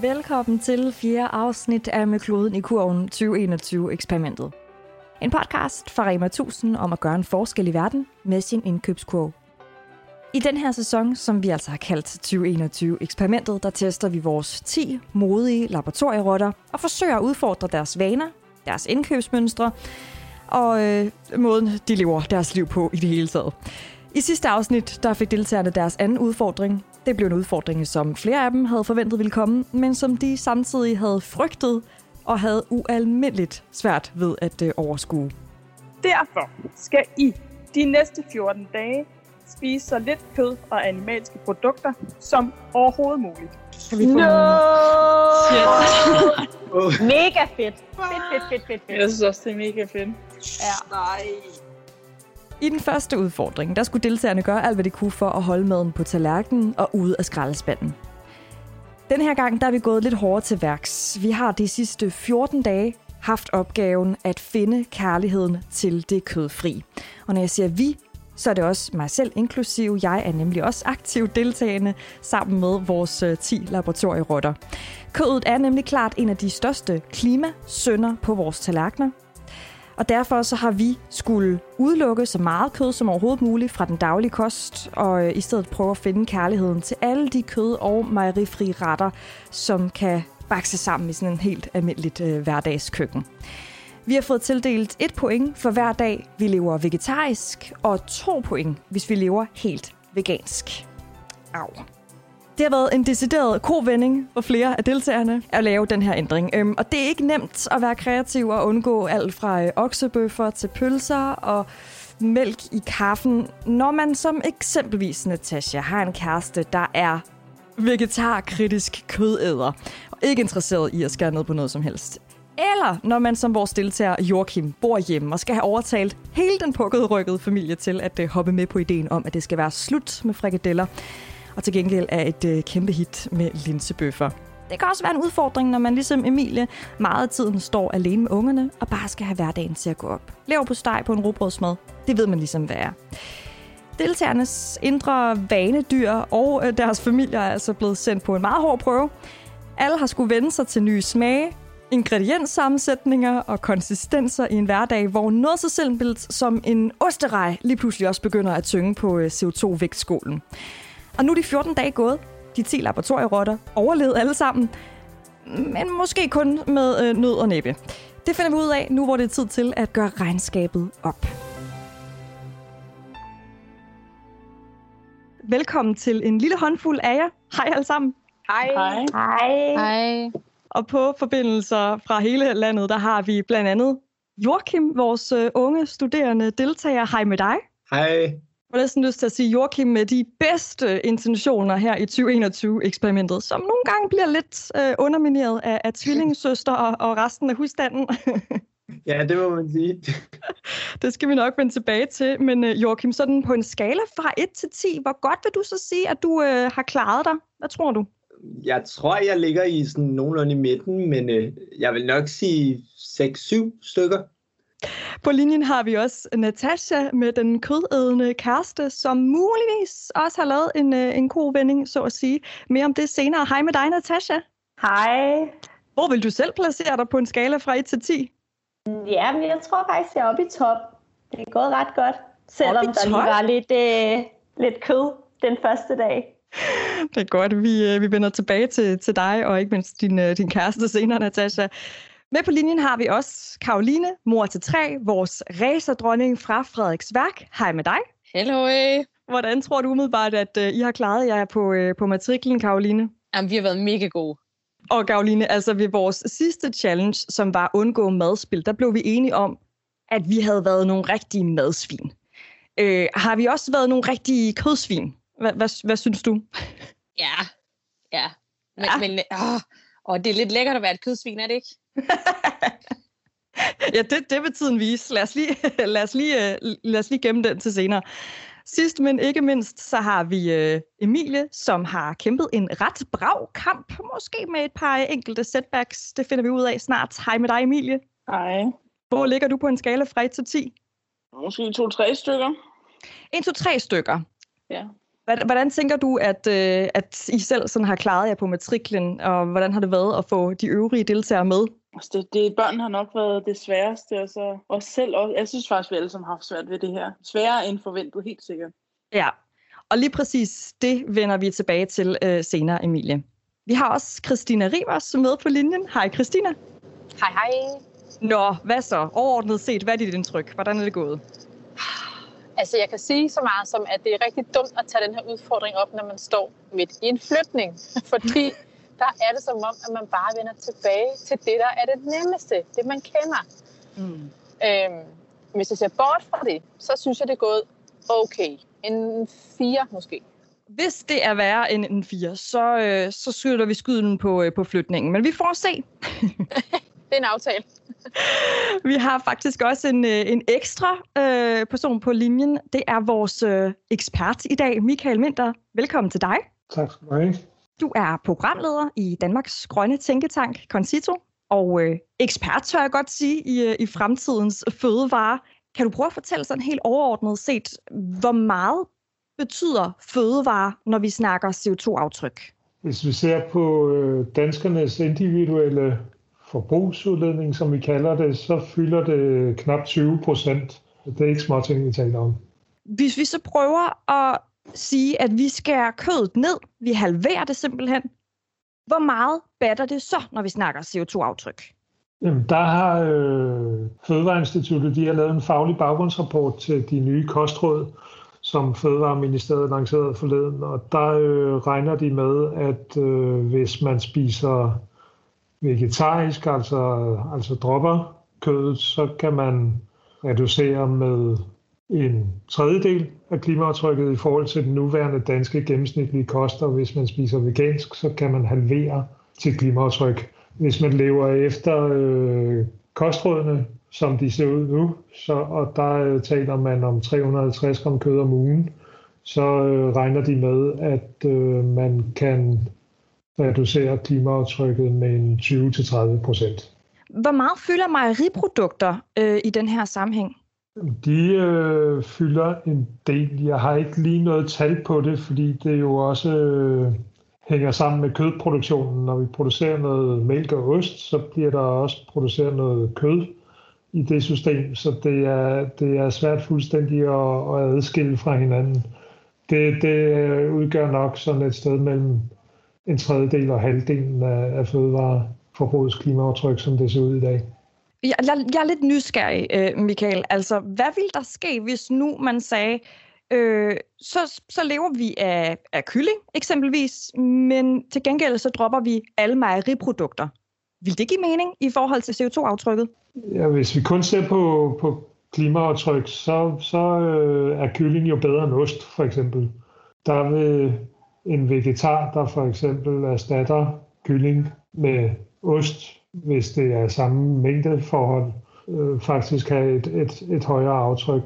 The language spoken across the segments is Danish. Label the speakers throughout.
Speaker 1: Velkommen til fjerde afsnit af Med kloden i kurven 2021-eksperimentet. En podcast fra Rema 1000 om at gøre en forskel i verden med sin indkøbskurve. I den her sæson, som vi altså har kaldt 2021-eksperimentet, der tester vi vores 10 modige laboratorierotter og forsøger at udfordre deres vaner, deres indkøbsmønstre og øh, måden, de lever deres liv på i det hele taget. I sidste afsnit der fik deltagerne deres anden udfordring. Det blev en udfordring, som flere af dem havde forventet ville komme, men som de samtidig havde frygtet og havde ualmindeligt svært ved at øh, overskue.
Speaker 2: Derfor skal I de næste 14 dage spise så lidt kød og animalske produkter som overhovedet muligt.
Speaker 1: Kan vi få
Speaker 2: No!
Speaker 3: Shit.
Speaker 2: Mega fedt. Fedt, fedt, fedt, fedt, fedt.
Speaker 3: Jeg synes også, det er mega fedt.
Speaker 2: Ja.
Speaker 3: Nej.
Speaker 1: I den første udfordring, der skulle deltagerne gøre alt, hvad de kunne for at holde maden på tallerkenen og ude af skraldespanden. Den her gang der er vi gået lidt hårdere til værks. Vi har de sidste 14 dage haft opgaven at finde kærligheden til det kødfri. Og når jeg siger vi, så er det også mig selv inklusiv. Jeg er nemlig også aktiv deltagende sammen med vores øh, 10 laboratorierotter. Kødet er nemlig klart en af de største klimasønder på vores tallerkener. Og derfor så har vi skulle udelukke så meget kød som overhovedet muligt fra den daglige kost, og øh, i stedet prøve at finde kærligheden til alle de kød- og mejerifri retter, som kan bakse sammen i sådan en helt almindeligt øh, hverdagskøkken. Vi har fået tildelt et point for hver dag, vi lever vegetarisk, og to point, hvis vi lever helt vegansk. Au. Det har været en decideret kovending for flere af deltagerne at lave den her ændring. Øhm, og det er ikke nemt at være kreativ og undgå alt fra øh, oksebøffer til pølser og mælk i kaffen, når man som eksempelvis Natasha har en kæreste, der er vegetarkritisk kødæder og ikke interesseret i at skære ned på noget som helst. Eller når man som vores deltager Joachim bor hjemme og skal have overtalt hele den pukkede rykkede familie til at øh, hoppe med på ideen om, at det skal være slut med frikadeller, og til gengæld er et øh, kæmpe hit med linsebøffer. Det kan også være en udfordring, når man ligesom Emilie meget af tiden står alene med ungerne og bare skal have hverdagen til at gå op. Lever på steg på en robrødsmad, det ved man ligesom, hvad er. Deltagernes indre vanedyr og øh, deres familier er altså blevet sendt på en meget hård prøve. Alle har skulle vende sig til nye smage, ingredienssammensætninger og konsistenser i en hverdag, hvor noget så simpelt som en osterej lige pludselig også begynder at tynge på øh, CO2-vægtskålen. Og nu er de 14 dage gået. De 10 laboratorierotter overlevede alle sammen, men måske kun med øh, nød og næppe. Det finder vi ud af nu, hvor det er tid til at gøre regnskabet op. Velkommen til en lille håndfuld af jer. Hej alle sammen.
Speaker 2: Hej.
Speaker 3: Hej.
Speaker 2: Hej.
Speaker 4: Hej.
Speaker 1: Og på forbindelser fra hele landet, der har vi blandt andet Joachim, vores øh, unge studerende deltager. Hej med dig.
Speaker 5: Hej.
Speaker 1: Har næsten lyst til at sige Joachim med de bedste intentioner her i 2021-eksperimentet, som nogle gange bliver lidt øh, undermineret af, af tvillingesøster og, og resten af husstanden.
Speaker 5: Ja, det må man sige.
Speaker 1: det skal vi nok vende tilbage til. Men øh, Joachim, sådan på en skala fra 1 til 10, hvor godt vil du så sige, at du øh, har klaret dig? Hvad tror du?
Speaker 5: Jeg tror, jeg ligger i sådan nogenlunde i midten, men øh, jeg vil nok sige 6-7 stykker.
Speaker 1: På linjen har vi også Natasha med den kødædende kæreste, som muligvis også har lavet en, øh, en god vending, så at sige. Mere om det senere. Hej med dig, Natasha.
Speaker 6: Hej.
Speaker 1: Hvor vil du selv placere dig på en skala fra 1 til 10?
Speaker 6: Ja, men jeg tror faktisk, jeg er oppe i top. Det er gået ret godt. Selvom der lige var lidt, øh, lidt kød den første dag.
Speaker 1: Det er godt. Vi, øh, vi vender tilbage til, til dig, og ikke mindst din, øh, din kæreste senere, Natasha. Med på linjen har vi også Karoline, mor til tre, vores racerdronning fra Frederiksværk. Hej med dig.
Speaker 4: Hello.
Speaker 1: Hvordan tror du umiddelbart, at øh, I har klaret jer på, øh, på matriklen, Karoline?
Speaker 4: Jamen, vi har været mega gode.
Speaker 1: Og Karoline, altså ved vores sidste challenge, som var undgå madspil, der blev vi enige om, at vi havde været nogle rigtige madsvin. Øh, har vi også været nogle rigtige kødsvin? Hvad, hvad, hvad synes du?
Speaker 4: Ja. Ja. Men,
Speaker 1: Ja.
Speaker 4: men åh, åh, det er lidt lækkert at være et kødsvin, er det ikke?
Speaker 1: Ja, det, det vil tiden vise. Lad os, lige, lad, os lige, øh, lad os lige gemme den til senere. Sidst, men ikke mindst, så har vi øh, Emilie, som har kæmpet en ret brav kamp. Måske med et par enkelte setbacks. Det finder vi ud af snart. Hej med dig, Emilie.
Speaker 3: Hej.
Speaker 1: Hvor ligger du på en skala fra 1 til 10?
Speaker 3: Måske to-tre stykker.
Speaker 1: 1, 2, 3 stykker.
Speaker 3: Ja.
Speaker 1: Hvordan tænker du, at, øh, at I selv sådan har klaret jer på matriklen, og hvordan har det været at få de øvrige deltagere med?
Speaker 3: Altså det, det, børn har nok været det sværeste, og så os selv også. Jeg synes faktisk, vi alle sammen har haft svært ved det her. Sværere end forventet, helt sikkert.
Speaker 1: Ja, og lige præcis det vender vi tilbage til øh, senere, Emilie. Vi har også Christina Rivers med på linjen. Hej Christina.
Speaker 7: Hej hej.
Speaker 1: Nå, hvad så? Overordnet set, hvad er dit indtryk? Hvordan er det gået?
Speaker 7: Altså, jeg kan sige så meget som, at det er rigtig dumt at tage den her udfordring op, når man står midt i en flytning. Fordi der er det som om, at man bare vender tilbage til det, der er det nemmeste. Det, man kender. Mm. Øhm, hvis jeg ser bort fra det, så synes jeg, det er gået okay. En fire måske.
Speaker 1: Hvis det er værre end en 4, så, øh, så skyder vi skyden på, øh, på flytningen. Men vi får se.
Speaker 7: det er en aftale.
Speaker 1: vi har faktisk også en, øh, en ekstra øh, person på linjen. Det er vores øh, ekspert i dag, Michael Minter. Velkommen til dig.
Speaker 8: Tak skal du have.
Speaker 1: Du er programleder i Danmarks Grønne Tænketank, Concito, og øh, ekspert, tør jeg godt sige, i, øh, i fremtidens fødevare. Kan du prøve at fortælle sådan helt overordnet set, hvor meget betyder fødevare, når vi snakker CO2-aftryk?
Speaker 8: Hvis vi ser på øh, danskernes individuelle forbrugsudledning, som vi kalder det, så fylder det knap 20 procent. Det er ikke småting, vi taler om.
Speaker 1: Hvis vi så prøver at sige, at vi skærer kødet ned, vi halverer det simpelthen, hvor meget batter det så, når vi snakker CO2-aftryk?
Speaker 8: Jamen, der har øh, Fødevareinstituttet de har lavet en faglig baggrundsrapport til de nye kostråd, som Fødevareministeriet lancerede forleden, og der øh, regner de med, at øh, hvis man spiser vegetarisk, altså, altså dropper kødet, så kan man reducere med en tredjedel af klimaaftrykket i forhold til den nuværende danske gennemsnitlige kost, og hvis man spiser vegansk, så kan man halvere sit klimaaftryk. Hvis man lever efter øh, kostrådene, som de ser ud nu, så, og der øh, taler man om 350 gram kød om ugen, så øh, regner de med, at øh, man kan reducere klimaaftrykket med en 20-30 procent.
Speaker 1: Hvor meget fylder mejeriprodukter øh, i den her sammenhæng?
Speaker 8: De øh, fylder en del. Jeg har ikke lige noget tal på det, fordi det jo også øh, hænger sammen med kødproduktionen. Når vi producerer noget mælk og ost, så bliver der også produceret noget kød i det system, så det er, det er svært fuldstændig at, at adskille fra hinanden. Det, det udgør nok sådan et sted mellem en tredjedel og halvdelen af, af fødevareforbrugets klimaaftryk, som det ser ud i dag.
Speaker 1: Jeg, jeg er lidt nysgerrig, øh, Michael. Altså, hvad ville der ske, hvis nu man sagde, øh, så, så lever vi af, af kylling eksempelvis, men til gengæld så dropper vi alle mejeriprodukter. Vil det give mening i forhold til CO2-aftrykket?
Speaker 8: Ja, hvis vi kun ser på, på klimaaftryk, så, så øh, er kylling jo bedre end ost, for eksempel. Der vil en vegetar, der for eksempel erstatter kylling med ost, hvis det er samme mængdeforhold, øh, faktisk have et, et, et højere aftryk.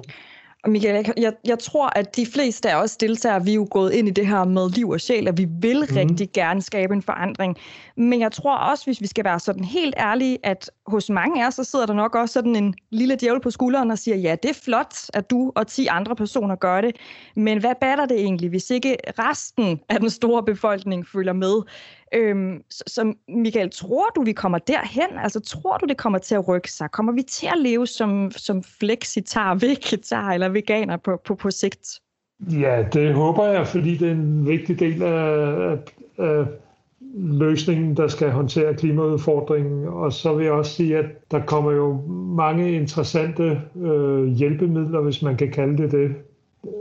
Speaker 1: Og Michael, jeg, jeg tror, at de fleste af os deltagere, vi er jo gået ind i det her med liv og sjæl, og vi vil mm. rigtig gerne skabe en forandring. Men jeg tror også, hvis vi skal være sådan helt ærlige, at hos mange af os, så sidder der nok også sådan en lille djævel på skulderen og siger, ja, det er flot, at du og 10 andre personer gør det, men hvad batter det egentlig, hvis ikke resten af den store befolkning følger med? Øhm, så, så Michael, tror du, vi kommer derhen? Altså, tror du, det kommer til at rykke sig? Kommer vi til at leve som, som flexitar, vegetar eller veganer på, på, på sigt?
Speaker 8: Ja, det håber jeg, fordi det er en vigtig del af, af, af løsningen, der skal håndtere klimaudfordringen. Og så vil jeg også sige, at der kommer jo mange interessante øh, hjælpemidler, hvis man kan kalde det det.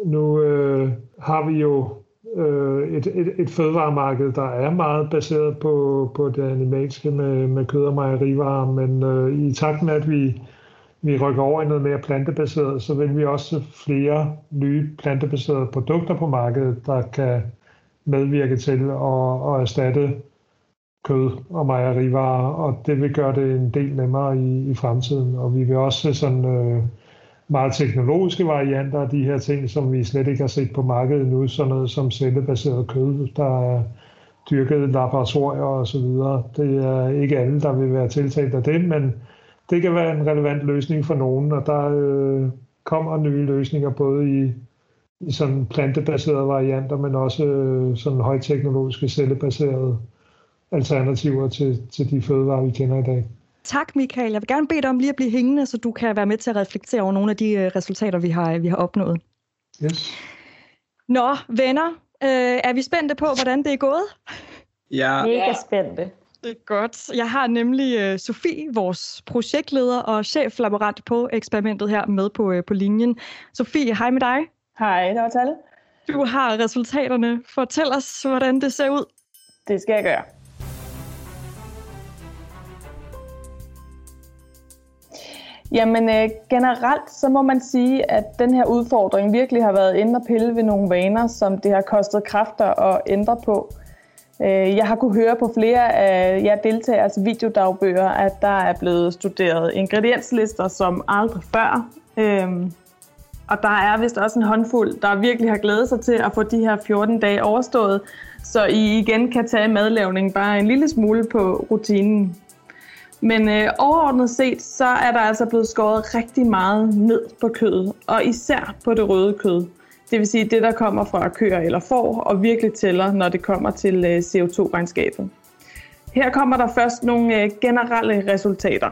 Speaker 8: Nu øh, har vi jo øh, et, et, et fødevaremarked, der er meget baseret på, på det animalske med, med kød og mejerivarer, men øh, i takt med, at vi, vi rykker over i noget mere plantebaseret, så vil vi også flere nye plantebaserede produkter på markedet, der kan medvirke til at, at erstatte kød og mejerivarer, og det vil gøre det en del nemmere i, i fremtiden. Og vi vil også se sådan øh, meget teknologiske varianter af de her ting, som vi slet ikke har set på markedet nu, sådan noget som cellebaseret kød, der er dyrket laboratorier og så videre. Det er ikke alle, der vil være tiltalt af det, men det kan være en relevant løsning for nogen, og der øh, kommer nye løsninger både i i sådan plantebaserede varianter, men også øh, sådan højteknologiske cellebaserede alternativer til, til de fødevarer, vi kender i dag.
Speaker 1: Tak, Michael. Jeg vil gerne bede dig om lige at blive hængende, så du kan være med til at reflektere over nogle af de øh, resultater, vi har, vi har opnået.
Speaker 8: Yes.
Speaker 1: Nå, venner, øh, er vi spændte på, hvordan det er gået?
Speaker 5: Ja,
Speaker 6: Mega spændte.
Speaker 1: Det er godt. Jeg har nemlig uh, Sofie, vores projektleder og cheflaborant på eksperimentet her med på, uh, på linjen. Sofie, hej med dig.
Speaker 9: Hej, det var Tal.
Speaker 1: Du har resultaterne. Fortæl os, hvordan det ser ud.
Speaker 9: Det skal jeg gøre. Jamen øh, generelt så må man sige, at den her udfordring virkelig har været inde og pille ved nogle vaner, som det har kostet kræfter at ændre på. Øh, jeg har kunne høre på flere af jer deltagers videodagbøger, at der er blevet studeret ingredienslister som aldrig før. Øh, og der er vist også en håndfuld, der virkelig har glædet sig til at få de her 14 dage overstået, så I igen kan tage madlavning bare en lille smule på rutinen. Men øh, overordnet set, så er der altså blevet skåret rigtig meget ned på kødet, og især på det røde kød. Det vil sige det, der kommer fra køer eller får, og virkelig tæller, når det kommer til øh, CO2-regnskabet. Her kommer der først nogle øh, generelle resultater.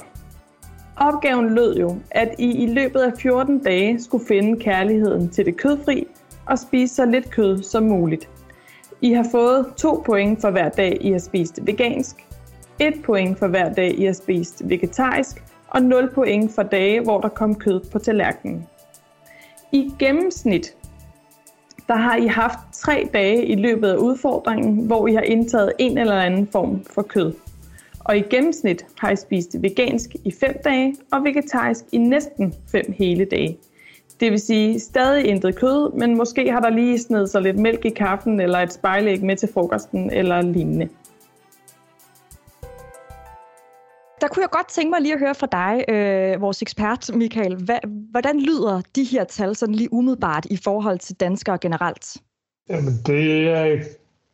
Speaker 9: Opgaven lød jo, at I i løbet af 14 dage skulle finde kærligheden til det kødfri og spise så lidt kød som muligt. I har fået 2 point for hver dag, I har spist vegansk, 1 point for hver dag, I har spist vegetarisk, og 0 point for dage, hvor der kom kød på tallerkenen. I gennemsnit der har I haft tre dage i løbet af udfordringen, hvor I har indtaget en eller anden form for kød. Og i gennemsnit har I spist vegansk i 5 dage og vegetarisk i næsten 5 hele dage. Det vil sige stadig intet kød, men måske har der lige snedet sig lidt mælk i kaffen eller et spejlæg med til frokosten eller lignende.
Speaker 1: Der kunne jeg godt tænke mig lige at høre fra dig, øh, vores ekspert, Michael. Hva, hvordan lyder de her tal sådan lige umiddelbart i forhold til danskere generelt?
Speaker 8: Jamen, det er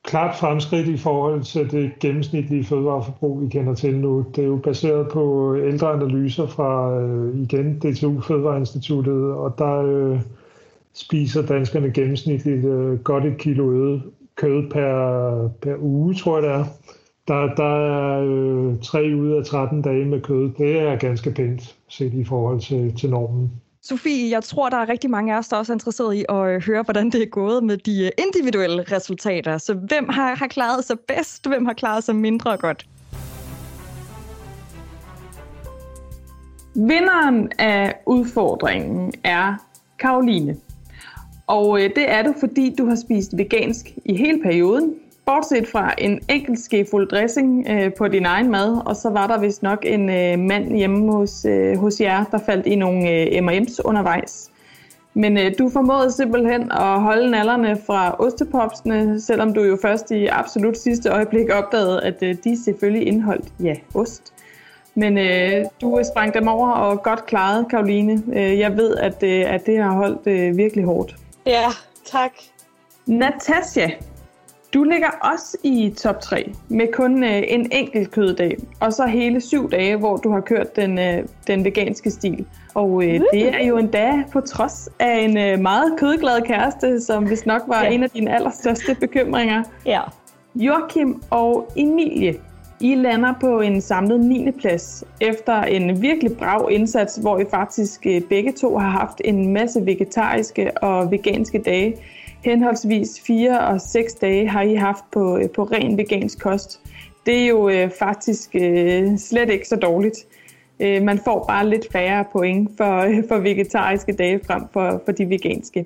Speaker 8: klart fremskridt i forhold til det gennemsnitlige fødevareforbrug, vi kender til nu. Det er jo baseret på øh, ældre analyser fra, øh, igen, DTU Fødevareinstituttet, og der øh, spiser danskerne gennemsnitligt øh, godt et kilo øde kød per, per uge, tror jeg det er. Der, der er øh, 3 ud af 13 dage med kød. Det er ganske pænt set i forhold til, til normen.
Speaker 1: Sofie, jeg tror, der er rigtig mange af os, der også er interesseret i at øh, høre, hvordan det er gået med de øh, individuelle resultater. Så hvem har, har klaret sig bedst? Hvem har klaret sig mindre godt?
Speaker 9: Vinderen af udfordringen er Karoline. Og øh, det er du, fordi du har spist vegansk i hele perioden, bortset fra en enkelt skefuld dressing øh, på din egen mad, og så var der vist nok en øh, mand hjemme hos, øh, hos jer, der faldt i nogle øh, M&M's undervejs. Men øh, du formåede simpelthen at holde nallerne fra ostepopsene, selvom du jo først i absolut sidste øjeblik opdagede, at øh, de selvfølgelig indeholdt, ja, ost. Men øh, du sprang dem over og godt klaret, Karoline. Øh, jeg ved, at, øh, at det har holdt øh, virkelig hårdt.
Speaker 4: Ja, tak.
Speaker 9: Natasja, du ligger også i top 3 med kun øh, en enkelt køddag, og så hele syv dage, hvor du har kørt den, øh, den veganske stil. Og øh, det er jo en dag på trods af en øh, meget kødglad kæreste, som vist nok var ja. en af dine allerstørste bekymringer.
Speaker 6: Ja.
Speaker 9: Joachim og Emilie, I lander på en samlet 9. plads efter en virkelig brav indsats, hvor I faktisk øh, begge to har haft en masse vegetariske og veganske dage henholdsvis 4 og 6 dage har I haft på, øh, på ren vegansk kost. Det er jo øh, faktisk øh, slet ikke så dårligt. Øh, man får bare lidt færre point for, øh, for vegetariske dage frem for, for de veganske.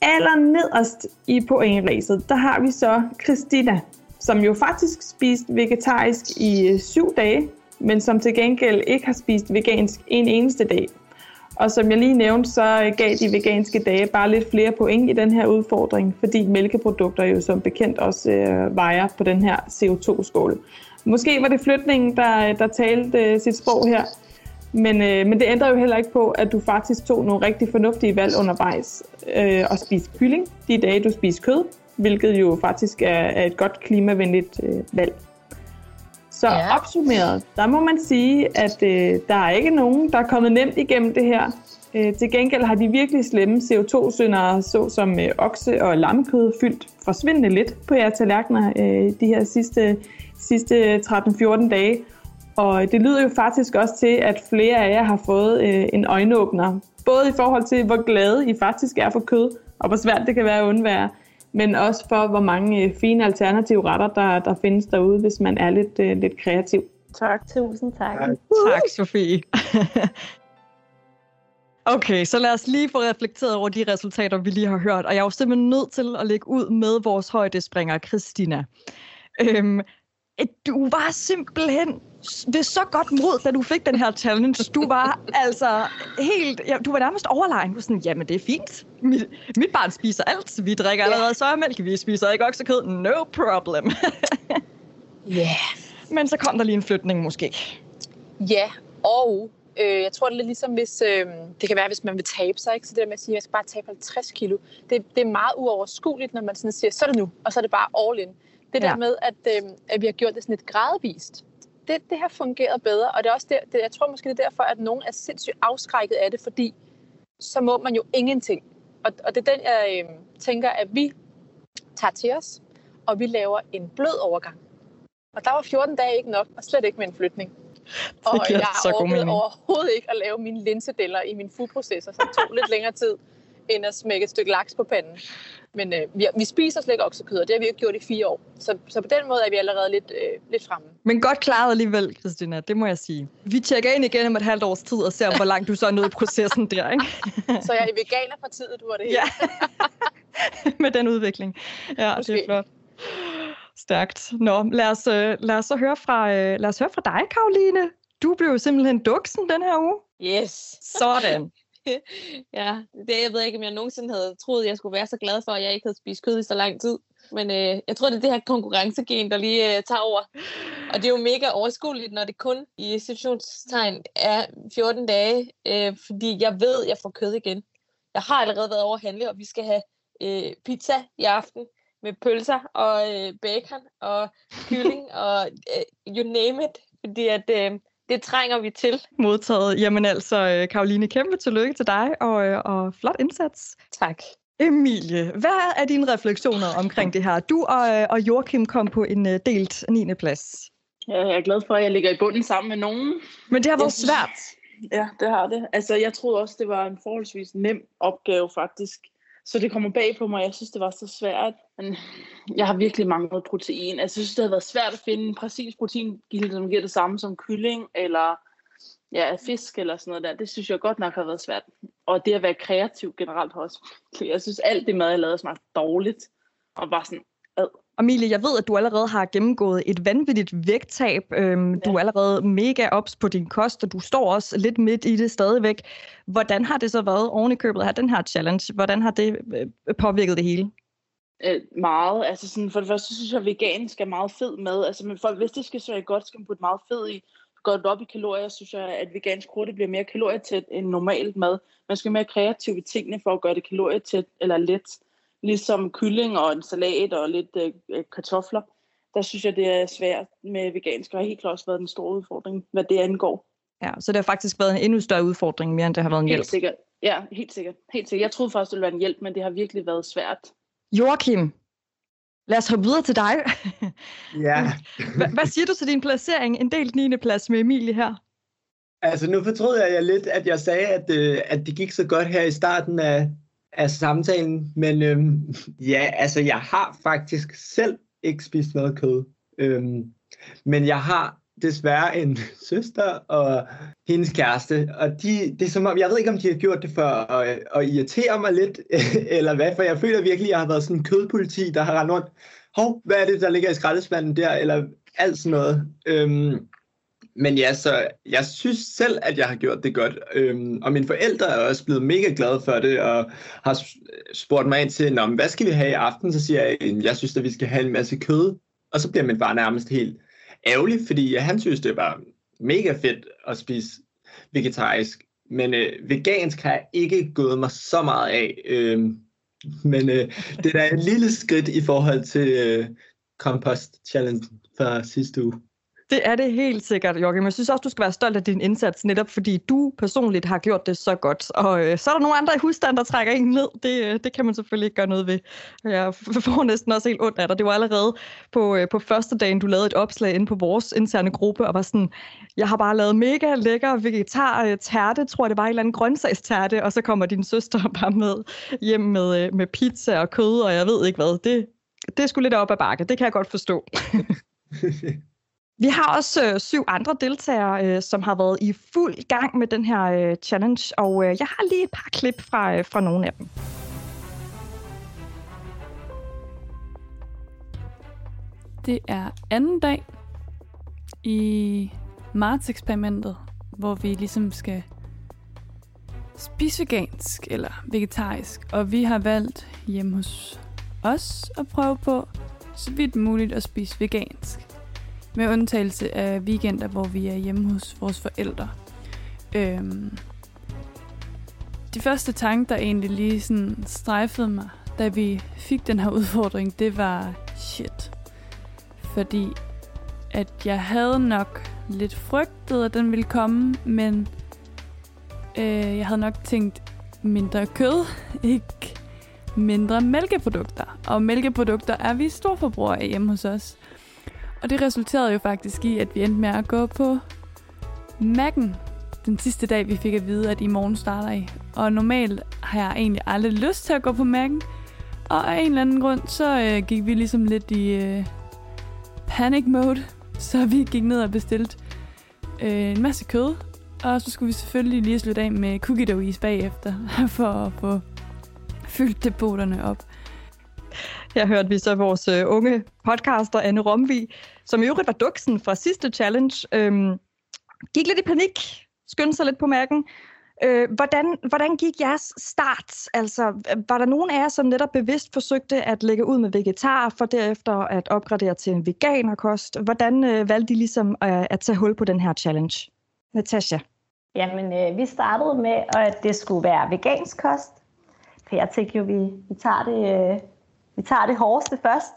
Speaker 9: Aller nederst i pointræset, der har vi så Christina, som jo faktisk spist vegetarisk i øh, syv dage, men som til gengæld ikke har spist vegansk en eneste dag. Og som jeg lige nævnte, så gav de veganske dage bare lidt flere point i den her udfordring, fordi mælkeprodukter jo som bekendt også øh, vejer på den her CO2-skål. Måske var det flytningen, der, der talte øh, sit sprog her, men, øh, men det ændrer jo heller ikke på, at du faktisk tog nogle rigtig fornuftige valg undervejs øh, og spiste kylling de dage, du spiser kød, hvilket jo faktisk er, er et godt klimavenligt øh, valg. Så ja. opsummeret, der må man sige, at øh, der er ikke nogen, der er kommet nemt igennem det her. Øh, til gengæld har de virkelig slemme CO2-syndere, såsom øh, okse- og lammekød, fyldt forsvindende lidt på jeres tallerkener øh, de her sidste, sidste 13-14 dage. Og det lyder jo faktisk også til, at flere af jer har fået øh, en øjenåbner. Både i forhold til, hvor glade I faktisk er for kød, og hvor svært det kan være at undvære, men også for, hvor mange øh, fine alternative retter, der, der findes derude, hvis man er lidt, øh, lidt kreativ.
Speaker 3: Tak.
Speaker 6: Tusind tak.
Speaker 1: Tak, Sofie. Okay, så lad os lige få reflekteret over de resultater, vi lige har hørt. Og jeg er jo simpelthen nødt til at lægge ud med vores højdespringer, Christina. Øhm, du var simpelthen ved så godt mod, da du fik den her challenge. Du var altså helt... Ja, du var nærmest overlegen. Du var sådan, jamen det er fint. Mit, mit barn spiser alt. Vi drikker allerede sojamælk. Vi spiser ikke oksekød. No problem.
Speaker 7: Ja. Yeah.
Speaker 1: Men så kom der lige en flytning måske.
Speaker 7: Ja, og øh, jeg tror, det er lidt ligesom, hvis, øh, det kan være, hvis man vil tabe sig, ikke? så det der med at sige, at jeg skal bare tabe 50 kilo, det, det er meget uoverskueligt, når man sådan siger, så er det nu, og så er det bare all in. Det der
Speaker 1: Ja.
Speaker 7: med, at, øh, at vi har gjort det sådan lidt gradvist, det, det har fungeret bedre, og det er også der, det, jeg tror måske, det er derfor, at nogen er sindssygt afskrækket af det, fordi så må man jo ingenting. Og, og det er den, jeg øh, tænker, at vi tager til os, og vi laver en blød overgang. Og der var 14 dage ikke nok, og slet ikke med en flytning. Og jeg orkede overhovedet ikke at lave mine linsedeller i min foodprocessor, som tog lidt længere tid, end at smække et stykke laks på panden. Men øh, vi, vi spiser slet ikke oksekød, og det har vi ikke gjort i fire år. Så, så på den måde er vi allerede lidt, øh, lidt fremme.
Speaker 1: Men godt klaret alligevel, Christina, det må jeg sige. Vi tjekker ind igen om et halvt års tid og ser, hvor langt du så er nået i processen der, ikke?
Speaker 7: Så jeg er i veganerpartiet, du var det hele.
Speaker 1: Ja. Med den udvikling. Ja, det er
Speaker 7: Måske.
Speaker 1: flot. Stærkt. Nå, lad os, øh, lad os så høre fra, øh, lad os høre fra dig, Karoline. Du blev jo simpelthen duksen den her uge.
Speaker 4: Yes.
Speaker 1: Sådan
Speaker 4: ja, det, jeg ved ikke, om jeg nogensinde havde troet, jeg skulle være så glad for, at jeg ikke havde spist kød i så lang tid. Men øh, jeg tror, det er det her konkurrencegen, der lige øh, tager over. Og det er jo mega overskueligt, når det kun i situationstegn er 14 dage, øh, fordi jeg ved, at jeg får kød igen. Jeg har allerede været over at handle, og vi skal have øh, pizza i aften med pølser og øh, bacon og kylling og øh, you name it. Fordi at, øh, det trænger vi til.
Speaker 1: Modtaget. Jamen altså, øh, Karoline, kæmpe tillykke til dig, og, øh, og flot indsats.
Speaker 4: Tak.
Speaker 1: Emilie, hvad er dine refleksioner omkring det her? Du og, øh, og Joachim kom på en delt 9. plads.
Speaker 3: Ja, jeg er glad for, at jeg ligger i bunden sammen med nogen.
Speaker 1: Men det har været svært.
Speaker 3: Ja, det har det. Altså, jeg troede også, det var en forholdsvis nem opgave, faktisk. Så det kommer bag på mig. Jeg synes, det var så svært. Men jeg har virkelig manglet protein. Jeg synes, det har været svært at finde en præcis proteingilde, som giver det samme som kylling, eller ja, fisk, eller sådan noget der. Det synes jeg godt nok har været svært. Og det at være kreativ generelt har også. Jeg synes, alt det mad, jeg lavede, smagte dårligt. Og bare sådan,
Speaker 1: Emilie, jeg ved, at du allerede har gennemgået et vanvittigt vægttab. Øhm, ja. Du er allerede mega ops på din kost, og du står også lidt midt i det stadigvæk. Hvordan har det så været oven i købet af den her challenge? Hvordan har det øh, påvirket det hele?
Speaker 3: øh, meget. Altså sådan, for det første, synes jeg, at vegansk er meget fed mad. Altså, men folk, hvis det skal smage godt, skal man putte meget fed i. Godt op i kalorier, synes jeg, at vegansk hurtigt bliver mere kalorietæt end normalt mad. Man skal være mere kreativ i tingene for at gøre det kalorietæt eller let. Ligesom kylling og en salat og lidt øh, øh, kartofler. Der synes jeg, det er svært med vegansk, og har helt klart også været den store udfordring, hvad det angår.
Speaker 1: Ja, så det har faktisk været en endnu større udfordring, mere end det har været en hjælp.
Speaker 3: Helt sikkert. Ja, helt sikkert. Helt sikkert. Jeg troede først, det ville være en hjælp, men det har virkelig været svært.
Speaker 1: Joachim, lad os hoppe videre til dig.
Speaker 5: Ja,
Speaker 1: Hva- Hvad siger du til din placering? En delt 9. plads med Emilie her.
Speaker 5: altså nu fortrød jeg lidt, at jeg sagde, at, øh, at det gik så godt her i starten af, af samtalen. Men øhm, ja, altså jeg har faktisk selv ikke spist noget kød. Øhm, men jeg har desværre en søster og hendes kæreste, og de, det er som om, jeg ved ikke, om de har gjort det for at, at irritere mig lidt, eller hvad, for jeg føler virkelig, at jeg har været sådan en kødpoliti, der har rendt rundt. Hov, hvad er det, der ligger i skraldespanden der, eller alt sådan noget. Øhm, men ja, så jeg synes selv, at jeg har gjort det godt. Øhm, og mine forældre er også blevet mega glade for det, og har spurgt mig ind til, Nå, hvad skal vi have i aften? Så siger jeg, jeg synes, at vi skal have en masse kød. Og så bliver min far nærmest helt ærgerlig, fordi han synes, det var mega fedt at spise vegetarisk. Men øh, vegansk har jeg ikke gået mig så meget af. Øhm, men øh, det er da et lille skridt i forhold til øh, kompost challenge fra sidste uge.
Speaker 1: Det er det helt sikkert, Joachim. Jeg synes også, du skal være stolt af din indsats, netop fordi du personligt har gjort det så godt. Og øh, så er der nogle andre i husstanden, der trækker en ned. Det, øh, det kan man selvfølgelig ikke gøre noget ved. Jeg får næsten også helt ondt af dig. Det var allerede på, øh, på første dagen, du lavede et opslag inde på vores interne gruppe, og var sådan, jeg har bare lavet mega lækker vegetar-tærte, tror jeg det var, en eller anden grøntsagstærte, og så kommer din søster bare med hjem med, øh, med pizza og kød, og jeg ved ikke hvad. Det, det er sgu lidt op ad bakke. Det kan jeg godt forstå. Vi har også øh, syv andre deltagere, øh, som har været i fuld gang med den her øh, challenge, og øh, jeg har lige et par klip fra, øh, fra nogle af dem.
Speaker 10: Det er anden dag i marts-eksperimentet, hvor vi ligesom skal spise vegansk eller vegetarisk, og vi har valgt hjemme hos os at prøve på så vidt muligt at spise vegansk. Med undtagelse af weekender, hvor vi er hjemme hos vores forældre. Øhm, de første tanker, der egentlig lige sådan strejfede mig, da vi fik den her udfordring, det var shit. Fordi at jeg havde nok lidt frygtet, at den ville komme, men øh, jeg havde nok tænkt mindre kød, ikke mindre mælkeprodukter. Og mælkeprodukter er vi storforbrugere af hjemme hos os. Og det resulterede jo faktisk i, at vi endte med at gå på Mac'en den sidste dag, vi fik at vide, at i morgen starter I. Og normalt har jeg egentlig aldrig lyst til at gå på Mac'en. Og af en eller anden grund, så øh, gik vi ligesom lidt i øh, panic mode. Så vi gik ned og bestilte øh, en masse kød. Og så skulle vi selvfølgelig lige slutte af med cookie dough is bagefter, for at få fyldt depoterne op.
Speaker 1: Her hørte vi så vores øh, unge podcaster, Anne Romvi, som i øvrigt var duksen fra sidste challenge, øhm, gik lidt i panik, skyndte sig lidt på mærken. Øh, hvordan, hvordan gik jeres start? Altså, var der nogen af jer, som netop bevidst forsøgte at lægge ud med vegetar, for derefter at opgradere til en veganerkost? Hvordan øh, valgte de ligesom øh, at tage hul på den her challenge? Natasha?
Speaker 6: Jamen, øh, vi startede med, at det skulle være vegansk kost. For jeg tænkte jo, vi, vi tager det... Øh, vi tager det hårdeste først.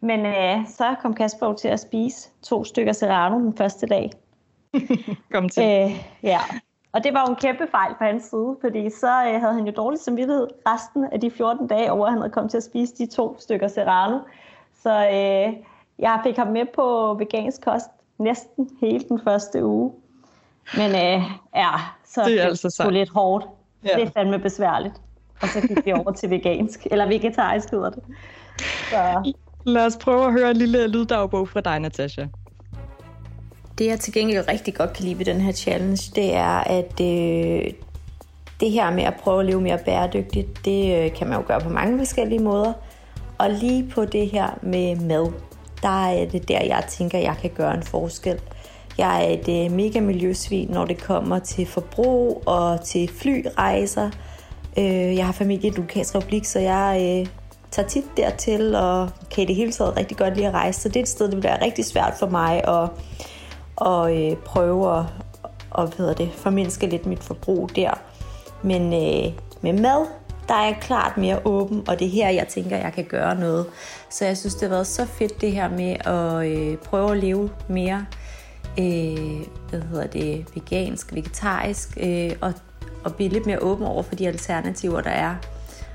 Speaker 6: Men øh, så kom Kasper til at spise to stykker serrano den første dag.
Speaker 1: kom til.
Speaker 6: Øh, ja, og det var jo en kæmpe fejl på hans side, fordi så øh, havde han jo dårlig samvittighed resten af de 14 dage over, at han havde kommet til at spise de to stykker serrano. Så øh, jeg fik ham med på vegansk kost næsten hele den første uge. Men øh, ja, så
Speaker 1: det er altså
Speaker 6: det lidt hårdt. Ja. Det er fandme besværligt og så gik vi over til vegansk, eller vegetarisk hedder det. Så.
Speaker 1: Lad os prøve at høre en lille lyddagbog fra dig, Natasha.
Speaker 11: Det jeg til gengæld rigtig godt kan lide ved den her challenge, det er, at øh, det her med at prøve at leve mere bæredygtigt, det øh, kan man jo gøre på mange forskellige måder. Og lige på det her med mad, der er det der, jeg tænker, jeg kan gøre en forskel. Jeg er et øh, mega miljøsvin, når det kommer til forbrug og til flyrejser – Øh, jeg har familie i Lukas Republik, så jeg øh, tager tit dertil, og kan i det hele taget rigtig godt lide at rejse. Så det er et sted, det bliver rigtig svært for mig at, at øh, prøve at og, hvad det, formindske lidt mit forbrug der. Men øh, med mad, der er jeg klart mere åben, og det er her, jeg tænker, jeg kan gøre noget. Så jeg synes, det har været så fedt det her med at øh, prøve at leve mere øh, hvad hedder det, vegansk, vegetarisk, øh, og og blive lidt mere åben over for de alternativer, der er.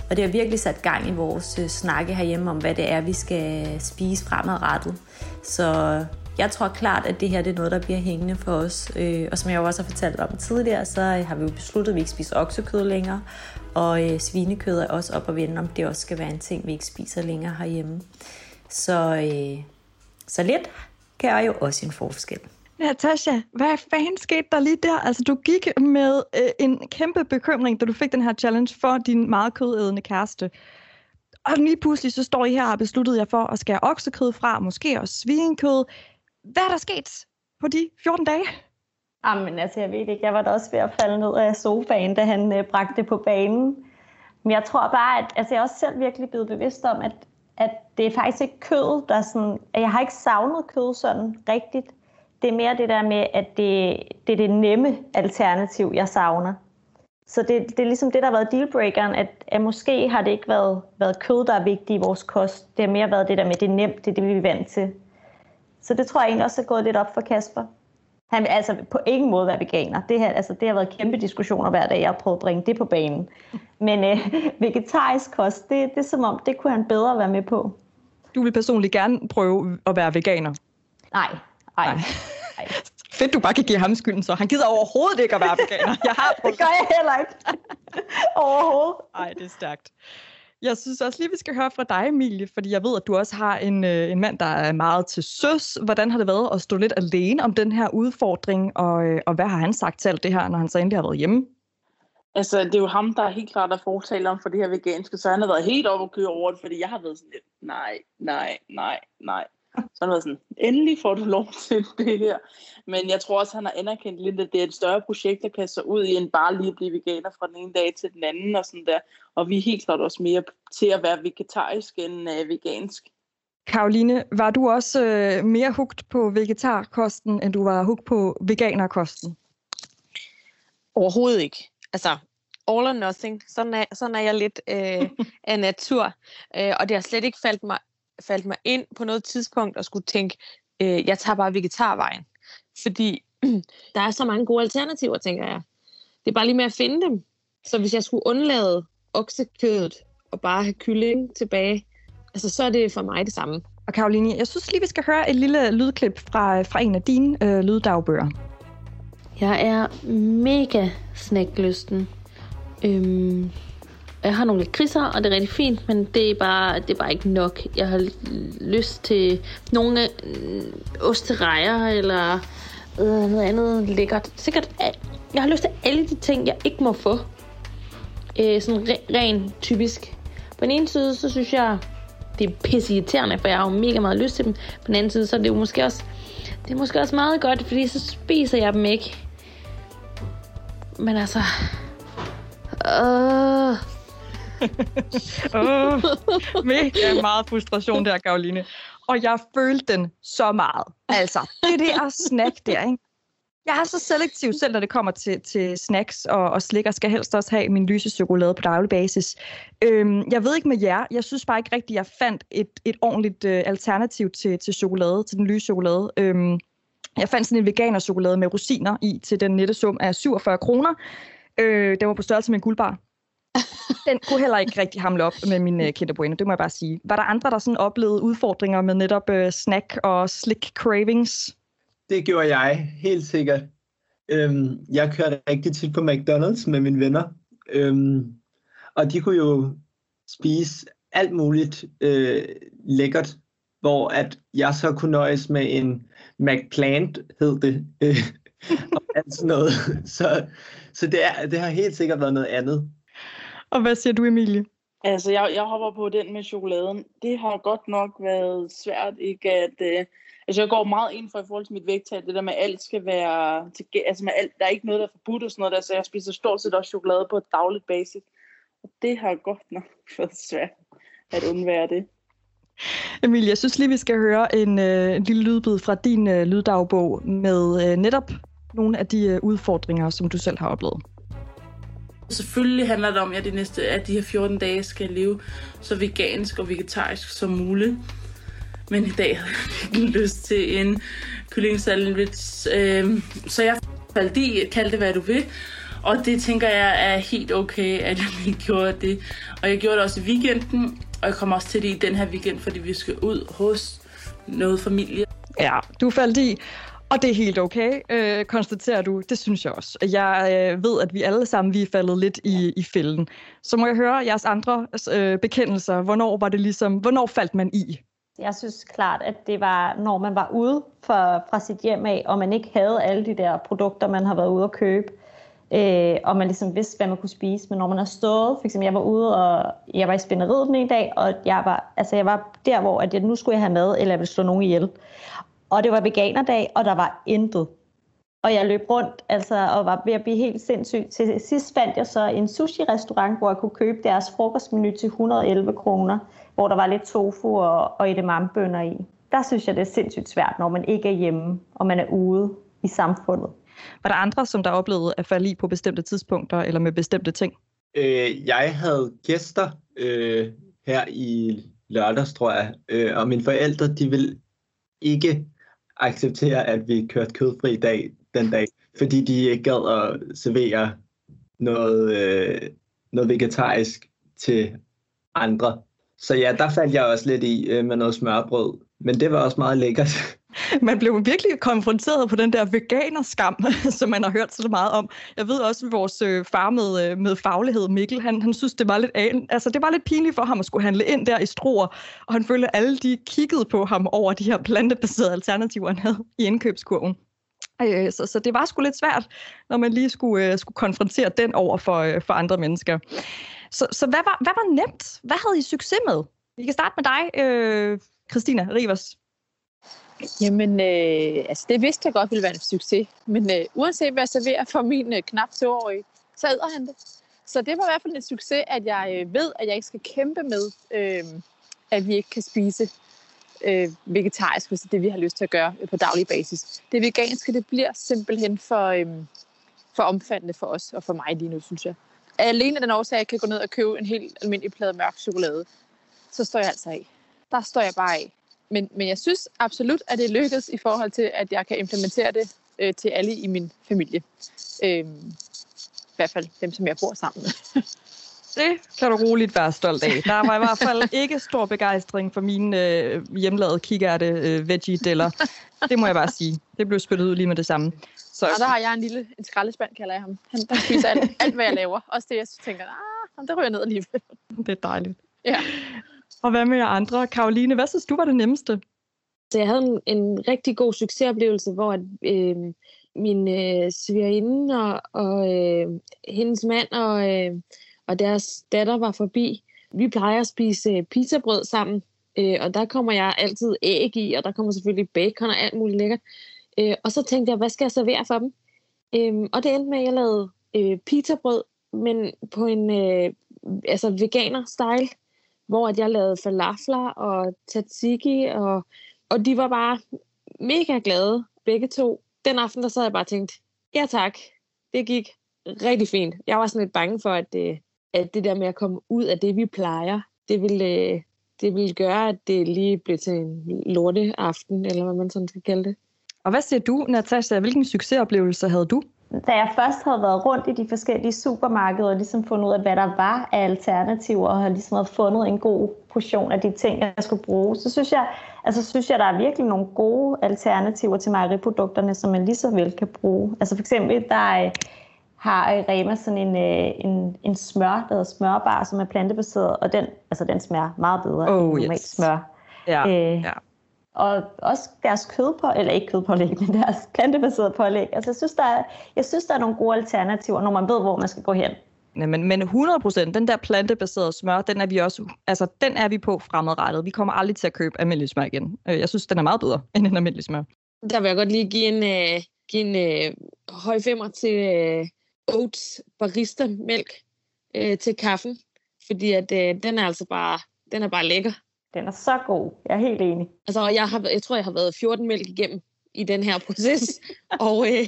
Speaker 11: Og det har virkelig sat gang i vores øh, snakke herhjemme om, hvad det er, vi skal spise fremadrettet. Så jeg tror klart, at det her det er noget, der bliver hængende for os. Øh, og som jeg også har fortalt om tidligere, så øh, har vi jo besluttet, at vi ikke spiser oksekød længere. Og svinekød er også op at vende, om det også skal være en ting, vi ikke spiser længere herhjemme. Så, så lidt kan jo også en forskel.
Speaker 1: Natasha, hvad fanden skete der lige der? Altså, du gik med øh, en kæmpe bekymring, da du fik den her challenge for din meget kødædende kæreste. Og lige pludselig så står I her og besluttet jer for at skære oksekød fra, måske også svinekød. Hvad er der sket på de 14 dage?
Speaker 6: Ah, Jamen, altså, jeg ved ikke. Jeg var da også ved at falde ned af sofaen, da han øh, bragte det på banen. Men jeg tror bare, at altså, jeg er også selv virkelig blevet bevidst om, at, at det er faktisk ikke kød, der sådan... At jeg har ikke savnet kød sådan rigtigt. Det er mere det der med, at det, det er det nemme alternativ, jeg savner. Så det, det er ligesom det, der har været dealbreakeren, at, at måske har det ikke været, været kød, der er vigtigt i vores kost. Det har mere været det der med, det er nemt, det er det, vi er vant til. Så det tror jeg egentlig også er gået lidt op for Kasper. Han vil altså på ingen måde være veganer. Det, her, altså, det har været kæmpe diskussioner hver dag, jeg har prøvet at bringe det på banen. Men øh, vegetarisk kost, det, det er som om, det kunne han bedre være med på.
Speaker 1: Du vil personligt gerne prøve at være veganer?
Speaker 6: Nej, nej. nej.
Speaker 1: Fedt, du bare kan give ham skylden så. Han gider overhovedet ikke at være veganer. Jeg har
Speaker 6: det gør jeg heller ikke. overhovedet.
Speaker 1: Nej, det er stærkt. Jeg synes også lige, vi skal høre fra dig, Emilie, fordi jeg ved, at du også har en, øh, en mand, der er meget til søs. Hvordan har det været at stå lidt alene om den her udfordring, og, øh, og hvad har han sagt til alt det her, når han så endelig har været hjemme?
Speaker 3: Altså, det er jo ham, der er helt klart er fortaler om for det her veganske, så han har været helt op og køre over det, fordi jeg har været sådan lidt, nej, nej, nej, nej. Så han været sådan, endelig får du lov til det her. Men jeg tror også, han har anerkendt lidt, at det er et større projekt, der kan så ud i en bare lige at blive veganer fra den ene dag til den anden og sådan der. Og vi er helt klart også mere til at være vegetarisk end uh, vegansk.
Speaker 1: Karoline, var du også øh, mere hugt på vegetarkosten, end du var hugt på veganerkosten?
Speaker 4: Overhovedet ikke. Altså, all or nothing. Sådan er, sådan er jeg lidt øh, af natur. Øh, og det har slet ikke faldt mig, faldt mig ind på noget tidspunkt at skulle tænke, øh, jeg tager bare vegetarvejen. Fordi der er så mange gode alternativer, tænker jeg. Det er bare lige med at finde dem. Så hvis jeg skulle undlade oksekødet og bare have kylling tilbage, altså så er det for mig det samme.
Speaker 1: Og Karoline, jeg synes lige, vi skal høre et lille lydklip fra, fra en af dine øh, lyddagbøger.
Speaker 12: Jeg er mega snacklysten. Øhm, jeg har nogle lidt kriser, og det er rigtig fint, men det er bare, det er bare ikke nok. Jeg har lyst til nogle øh, osterejer, eller øh, noget andet lækkert. Sikkert, øh, jeg har lyst til alle de ting, jeg ikke må få. Øh, sådan re- ren typisk. På den ene side, så synes jeg, det er pisse irriterende, for jeg har jo mega meget lyst til dem. På den anden side, så er det jo måske også, det er måske også meget godt, fordi så spiser jeg dem ikke. Men altså... Øh,
Speaker 1: oh, mega meget frustration der, Karoline. Og jeg følte den så meget. Altså, det der snack der, ikke? Jeg er så selektiv selv, når det kommer til, til snacks og, og slik, og skal helst også have min lyse chokolade på daglig basis. Øhm, jeg ved ikke med jer, jeg synes bare ikke rigtigt, jeg fandt et, et ordentligt øh, alternativ til, til chokolade, til den lyse chokolade. Øhm, jeg fandt sådan en veganer chokolade med rosiner i til den nette sum af 47 kroner. Øh, den var på størrelse med en guldbar. Den kunne heller ikke rigtig hamle op med min uh, Kinder Bueno, det må jeg bare sige. Var der andre, der sådan oplevede udfordringer med netop uh, snack og slick cravings?
Speaker 5: Det gjorde jeg, helt sikkert. Øhm, jeg kørte rigtig tit på McDonald's med mine venner. Øhm, og de kunne jo spise alt muligt øh, lækkert, hvor at jeg så kunne nøjes med en McPlant, hed det, øh, og alt sådan noget. Så, så det, er, det har helt sikkert været noget andet.
Speaker 1: Og hvad siger du, Emilie?
Speaker 3: Altså, jeg, jeg hopper på den med chokoladen. Det har godt nok været svært, ikke at... Øh, altså, jeg går meget ind for i forhold til mit vægttal, det der med, at alt skal være... Til, altså, med alt, der er ikke noget, der er forbudt og sådan noget der, så jeg spiser stort set også chokolade på et dagligt basis. Og det har godt nok været svært at undvære det.
Speaker 1: Emilie, jeg synes lige, vi skal høre en, øh, en lille lydbid fra din øh, lyddagbog med øh, netop nogle af de øh, udfordringer, som du selv har oplevet.
Speaker 3: Selvfølgelig handler det om, at, de næste, at de her 14 dage skal leve så vegansk og vegetarisk som muligt. Men i dag havde jeg ikke lyst til en kyllingsandwich. Øh, så jeg faldt i, kald det hvad du vil. Og det tænker jeg er helt okay, at jeg lige gjorde det. Og jeg gjorde det også i weekenden, og jeg kommer også til det i den her weekend, fordi vi skal ud hos noget familie.
Speaker 1: Ja, du faldt i. Og det er helt okay, øh, konstaterer du. Det synes jeg også. Jeg øh, ved, at vi alle sammen vi er faldet lidt i, i fælden. Så må jeg høre jeres andre øh, bekendelser. Hvornår var det ligesom, hvornår faldt man i?
Speaker 6: Jeg synes klart, at det var, når man var ude for, fra sit hjem af, og man ikke havde alle de der produkter, man har været ude at købe, øh, og man ligesom vidste, hvad man kunne spise. Men når man har stået, for eksempel jeg var ude, og jeg var i spænderiet den ene dag, og jeg var, altså jeg var der, hvor at jeg, nu skulle jeg have mad, eller jeg ville slå nogen ihjel. Og det var veganerdag, og der var intet. Og jeg løb rundt altså, og var ved at blive helt sindssyg. Til sidst fandt jeg så en sushi-restaurant, hvor jeg kunne købe deres frokostmenu til 111 kroner, hvor der var lidt tofu og, og edamamebønner i. Der synes jeg, det er sindssygt svært, når man ikke er hjemme, og man er ude i samfundet.
Speaker 1: Var der andre, som der oplevede at falde i på bestemte tidspunkter, eller med bestemte ting?
Speaker 5: Øh, jeg havde gæster øh, her i lørdags, tror jeg, øh, og mine forældre, de ville ikke acceptere, at vi kørte kødfri dag den dag, fordi de ikke gad at servere noget, øh, noget vegetarisk til andre. Så ja, der faldt jeg også lidt i øh, med noget smørbrød, men det var også meget lækkert.
Speaker 1: Man blev virkelig konfronteret på den der veganerskam, som man har hørt så meget om. Jeg ved også, at vores øh, far med, øh, med faglighed, Mikkel, han, han synes, det var, lidt, altså, det var lidt pinligt for ham at skulle handle ind der i Struer, og han følte, at alle de kiggede på ham over de her plantebaserede alternativer, han havde i indkøbskurven. Øh, så, så det var sgu lidt svært, når man lige skulle, skulle konfrontere den over for, for andre mennesker. Så, så hvad, var, hvad var nemt? Hvad havde I succes med? Vi kan starte med dig, øh, Christina Rivers.
Speaker 7: Jamen, øh, altså det vidste jeg godt ville være en succes. Men øh, uanset hvad jeg serverer for min øh, knap toårige, så æder han det. Så det var i hvert fald en succes, at jeg øh, ved, at jeg ikke skal kæmpe med, øh, at vi ikke kan spise øh, vegetarisk, hvis det er det, vi har lyst til at gøre øh, på daglig basis. Det veganske, det bliver simpelthen for, øh, for omfattende for os og for mig lige nu, synes jeg. Alene af den årsag, at jeg kan gå ned og købe en helt almindelig plade mørk chokolade, så står jeg altså af. Der står jeg bare af. Men, men jeg synes absolut, at det lykkedes i forhold til, at jeg kan implementere det øh, til alle i min familie. Øh, I hvert fald dem, som jeg bor sammen med.
Speaker 1: Det kan du roligt være stolt af. Der var i hvert fald ikke stor begejstring for mine øh, hjemlavede kikærte øh, veggie deller. Det må jeg bare sige. Det blev spyttet ud lige med det samme.
Speaker 7: Så og der har jeg en lille en skraldespand, kalder jeg ham. Han der spiser alt, alt, hvad jeg laver. Også det, jeg tænker, ah, det ryger ned alligevel.
Speaker 1: Det er dejligt.
Speaker 7: Ja.
Speaker 1: Og hvad med jer andre? Karoline, hvad synes du var det nemmeste?
Speaker 12: Så jeg havde en, en rigtig god succesoplevelse, hvor at, øh, min øh, svigerinde og, og øh, hendes mand og, øh, og deres datter var forbi. Vi plejer at spise øh, pizzabrød sammen, øh, og der kommer jeg altid æg i, og der kommer selvfølgelig bacon og alt muligt lækkert. Øh, og så tænkte jeg, hvad skal jeg servere for dem? Øh, og det endte med, at jeg lavede øh, pizzabrød, men på en øh, altså veganer-style hvor at jeg lavede falafler og tzatziki, og, og de var bare mega glade, begge to. Den aften, der sad jeg bare og tænkte, ja tak, det gik rigtig fint. Jeg var sådan lidt bange for, at det, at det der med at komme ud af det, vi plejer, det ville, øh, det ville gøre, at det lige blev til en lorte aften, eller hvad man sådan skal kalde det.
Speaker 1: Og hvad siger du, Natasha? Hvilken succesoplevelse havde du?
Speaker 6: Da jeg først havde været rundt i de forskellige supermarkeder og ligesom fundet ud af, hvad der var af alternativer, og har ligesom havde fundet en god portion af de ting, jeg skulle bruge, så synes jeg, altså synes jeg, der er virkelig nogle gode alternativer til mejeriprodukterne, som man lige så vel kan bruge. Altså for eksempel, der har Rema sådan en, øh, en, en smør, der hedder smørbar, som er plantebaseret, og den, altså den smager meget bedre oh, end normalt yes. smør.
Speaker 1: Ja, øh, ja
Speaker 6: og også deres kødpå, eller ikke kødpålæg, men deres plantebaserede pålæg. Altså, jeg synes, der er, jeg synes, der er nogle gode alternativer, når man ved, hvor man skal gå hen.
Speaker 1: Ja, men, men 100 procent, den der plantebaserede smør, den er vi også, altså den er vi på fremadrettet. Vi kommer aldrig til at købe almindelig smør igen. Øh, jeg synes, den er meget bedre end en almindelig smør.
Speaker 12: Der vil jeg godt lige give en, øh, give en øh, høj femmer til øh, Oats barista mælk øh, til kaffen, fordi at øh, den er altså bare, den er bare lækker.
Speaker 6: Den er så god. Jeg er helt enig.
Speaker 12: Altså, jeg, har, jeg tror, jeg har været 14 mælk igennem i den her proces, og øh,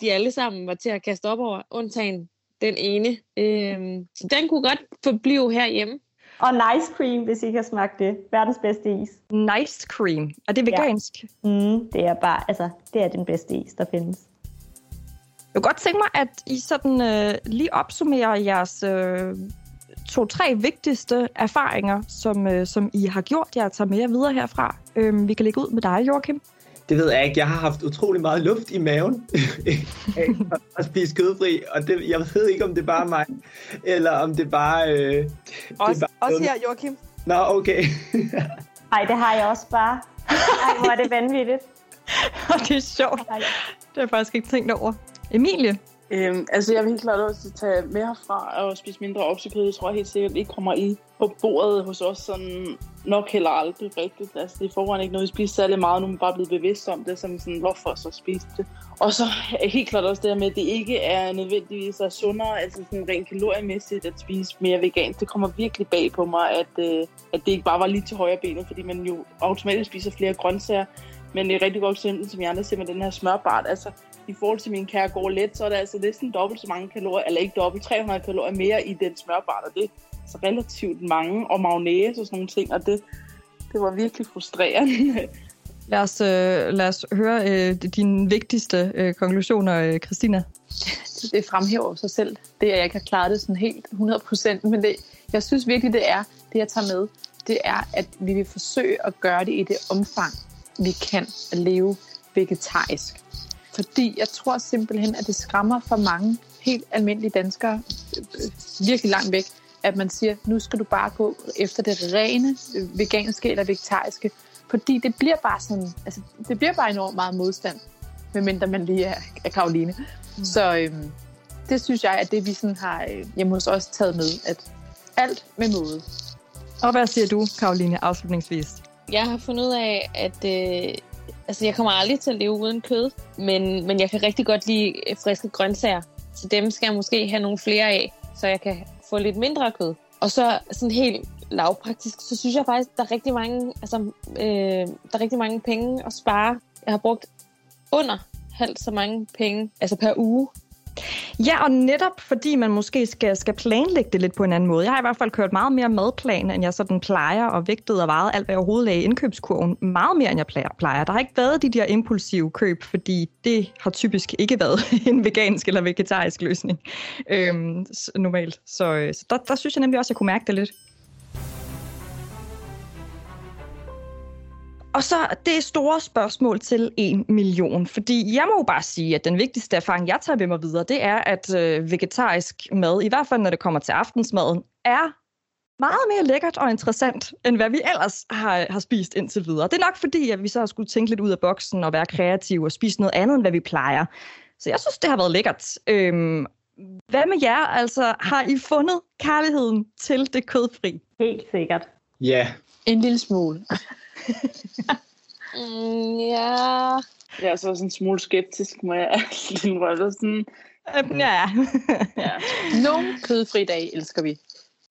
Speaker 12: de alle sammen var til at kaste op over, undtagen den ene. Øh, så den kunne godt forblive herhjemme.
Speaker 6: Og nice cream, hvis I kan smage det. Verdens bedste is.
Speaker 1: Nice cream. Er det vegansk?
Speaker 6: Ja. Mm, det er bare, altså, det er den bedste is, der findes.
Speaker 1: Jeg kunne godt tænke mig, at I sådan øh, lige opsummerer jeres øh, to-tre vigtigste erfaringer, som, øh, som I har gjort jer at tage med jer videre herfra. Øh, vi kan lægge ud med dig, Joachim.
Speaker 5: Det ved jeg ikke. Jeg har haft utrolig meget luft i maven at spise kødfri, og det, jeg ved ikke, om det er bare mig, eller om det bare... Øh,
Speaker 4: også, det bare også her, Joachim.
Speaker 5: Nå, okay.
Speaker 6: Ej, det har jeg også bare. Ej, hvor er det vanvittigt.
Speaker 1: og det er sjovt. Det har jeg faktisk ikke tænkt over. Emilie,
Speaker 3: Øhm, altså jeg vil helt klart også tage med herfra og spise mindre oksekød. Jeg tror helt sikkert ikke kommer i på bordet hos os sådan nok heller aldrig rigtigt. Altså det er forvejen ikke noget, vi spiser særlig meget, nu er man bare blevet bevidst om det, som sådan, hvorfor så spise det. Og så er helt klart også det her med, at det ikke er nødvendigvis er sundere, altså sådan rent kaloriemæssigt at spise mere vegansk. Det kommer virkelig bag på mig, at, øh, at det ikke bare var lige til højre benet, fordi man jo automatisk spiser flere grøntsager. Men et rigtig godt eksempel, som jeg andre ser med den her smørbart, altså i forhold til min kære går let, så er det altså næsten dobbelt så mange kalorier, eller ikke dobbelt, 300 kalorier mere i den smørbar, og det er så relativt mange, og mayonnaise og sådan nogle ting, og det, det var virkelig frustrerende.
Speaker 1: Lad os, øh, lad os høre øh, dine vigtigste øh, konklusioner, øh, Christina.
Speaker 7: Det fremhæver sig selv. Det er, at jeg ikke har klaret det sådan helt 100%, men det, jeg synes virkelig, det er, det jeg tager med, det er, at vi vil forsøge at gøre det i det omfang, vi kan at leve vegetarisk. Fordi jeg tror simpelthen, at det skræmmer for mange helt almindelige danskere øh, virkelig langt væk, at man siger, nu skal du bare gå efter det rene øh, veganske eller vegetariske, fordi det bliver bare sådan, altså det bliver bare enormt meget modstand, medmindre man lige er, er Karoline. Mm. Så øhm, det synes jeg, at det vi sådan har øh, hjemme hos os taget med, at alt med måde.
Speaker 1: Og hvad siger du, Karoline, afslutningsvis?
Speaker 4: Jeg har fundet ud af, at øh, altså, jeg kommer aldrig til at leve uden kød, men, men jeg kan rigtig godt lide øh, friske grøntsager. Så dem skal jeg måske have nogle flere af, så jeg kan få lidt mindre kød. Og så sådan helt lavpraktisk, så synes jeg faktisk, der er rigtig mange, altså, øh, der er rigtig mange penge at spare. Jeg har brugt under halvt så mange penge, altså per uge,
Speaker 1: Ja, og netop fordi man måske skal, skal planlægge det lidt på en anden måde. Jeg har i hvert fald kørt meget mere madplan, end jeg sådan plejer, og vægtet og vejet alt, hvad jeg overhovedet lagde i indkøbskurven. Meget mere, end jeg plejer. Der har ikke været de der impulsive køb, fordi det har typisk ikke været en vegansk eller vegetarisk løsning øhm, normalt. Så, øh, så der, der synes jeg nemlig også, at jeg kunne mærke det lidt. Og så det store spørgsmål til en million, fordi jeg må jo bare sige, at den vigtigste erfaring, jeg tager ved mig videre, det er, at øh, vegetarisk mad, i hvert fald når det kommer til aftensmaden, er meget mere lækkert og interessant, end hvad vi ellers har, har spist indtil videre. Det er nok fordi, at vi så har skulle tænke lidt ud af boksen og være kreative og spise noget andet, end hvad vi plejer. Så jeg synes, det har været lækkert. Øhm, hvad med jer? Altså, har I fundet kærligheden til det kødfri?
Speaker 6: Helt sikkert.
Speaker 5: Ja. Yeah.
Speaker 3: En lille smule.
Speaker 4: Mm, ja.
Speaker 3: Jeg er så sådan en smule skeptisk, må jeg indrømme. Sådan...
Speaker 1: Øhm, ja.
Speaker 3: ja. Nogle kødfri dage elsker vi.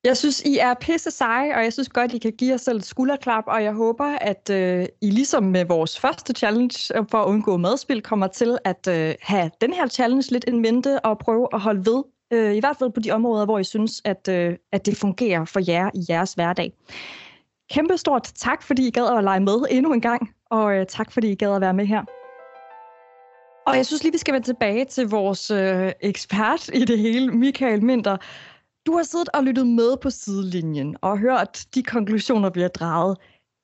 Speaker 1: Jeg synes, I er pisse seje, og jeg synes godt, I kan give jer selv et skulderklap, og jeg håber, at øh, I ligesom med vores første challenge for at undgå madspil, kommer til at øh, have den her challenge lidt en mente og prøve at holde ved, øh, i hvert fald på de områder, hvor I synes, at, øh, at det fungerer for jer i jeres hverdag. Kæmpe stort tak, fordi I gad at lege med endnu en gang, og øh, tak, fordi I gad at være med her. Og jeg synes lige, vi skal vende tilbage til vores øh, ekspert i det hele, Michael Minter. Du har siddet og lyttet med på sidelinjen og hørt de konklusioner, vi har draget.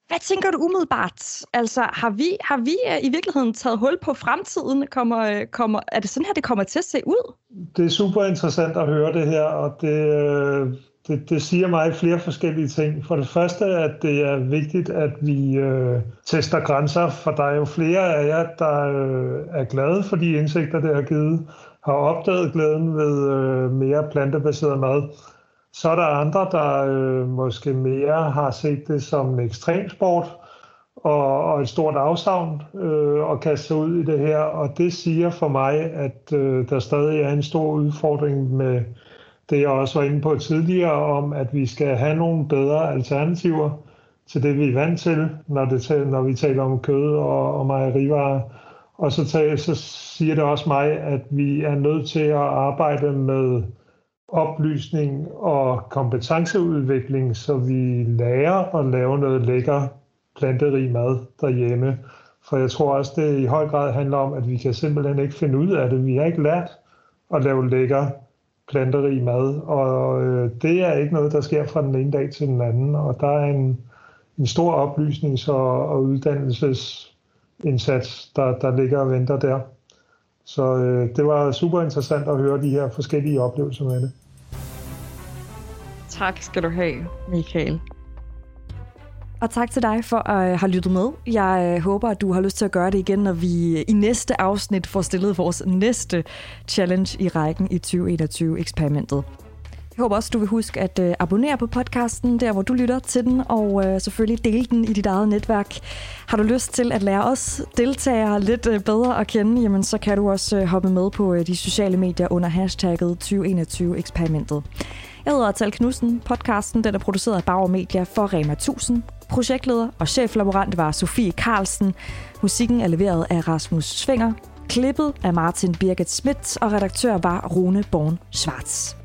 Speaker 1: Hvad tænker du umiddelbart? Altså, har vi, har vi øh, i virkeligheden taget hul på fremtiden? Kommer, øh, kommer, er det sådan her, det kommer til at se ud?
Speaker 8: Det er super interessant at høre det her, og det, det, det siger mig flere forskellige ting. For det første, at det er vigtigt, at vi øh, tester grænser, for der er jo flere af jer, der øh, er glade for de indsigter, det har givet, har opdaget glæden ved øh, mere plantebaseret mad. Så er der andre, der øh, måske mere har set det som en ekstremsport og, og et stort afsavn øh, og kaste sig ud i det her. Og det siger for mig, at øh, der stadig er en stor udfordring med det, jeg også var inde på tidligere, om at vi skal have nogle bedre alternativer til det, vi er vant til, når, det, når vi taler om kød og, og mejerivarer. Og så, tager, så siger det også mig, at vi er nødt til at arbejde med oplysning og kompetenceudvikling, så vi lærer at lave noget lækker planterig mad derhjemme. For jeg tror også, det i høj grad handler om, at vi kan simpelthen ikke finde ud af det. Vi har ikke lært at lave lækker planterig mad, og øh, det er ikke noget, der sker fra den ene dag til den anden, og der er en, en stor oplysnings- og, og uddannelsesindsats, der, der ligger og venter der. Så øh, det var super interessant at høre de her forskellige oplevelser med det.
Speaker 1: Tak skal du have, Michael. Og tak til dig for at øh, have lyttet med. Jeg øh, håber, at du har lyst til at gøre det igen, når vi i næste afsnit får stillet vores næste challenge i rækken i 2021-eksperimentet. Jeg håber også, du vil huske at øh, abonnere på podcasten, der hvor du lytter til den, og selvfølgelig dele den i dit eget netværk. Har du lyst til at lære os deltagere lidt bedre at kende, jamen så kan du også hoppe med på de sociale medier under hashtagget 2021-eksperimentet. Jeg hedder Tal Knudsen. Podcasten den er produceret af Bauer Media for Rema 1000. Projektleder og cheflaborant var Sofie Carlsen. Musikken er leveret af Rasmus Svinger. Klippet af Martin Birgit Schmidt, og redaktør var Rune Born Schwarz.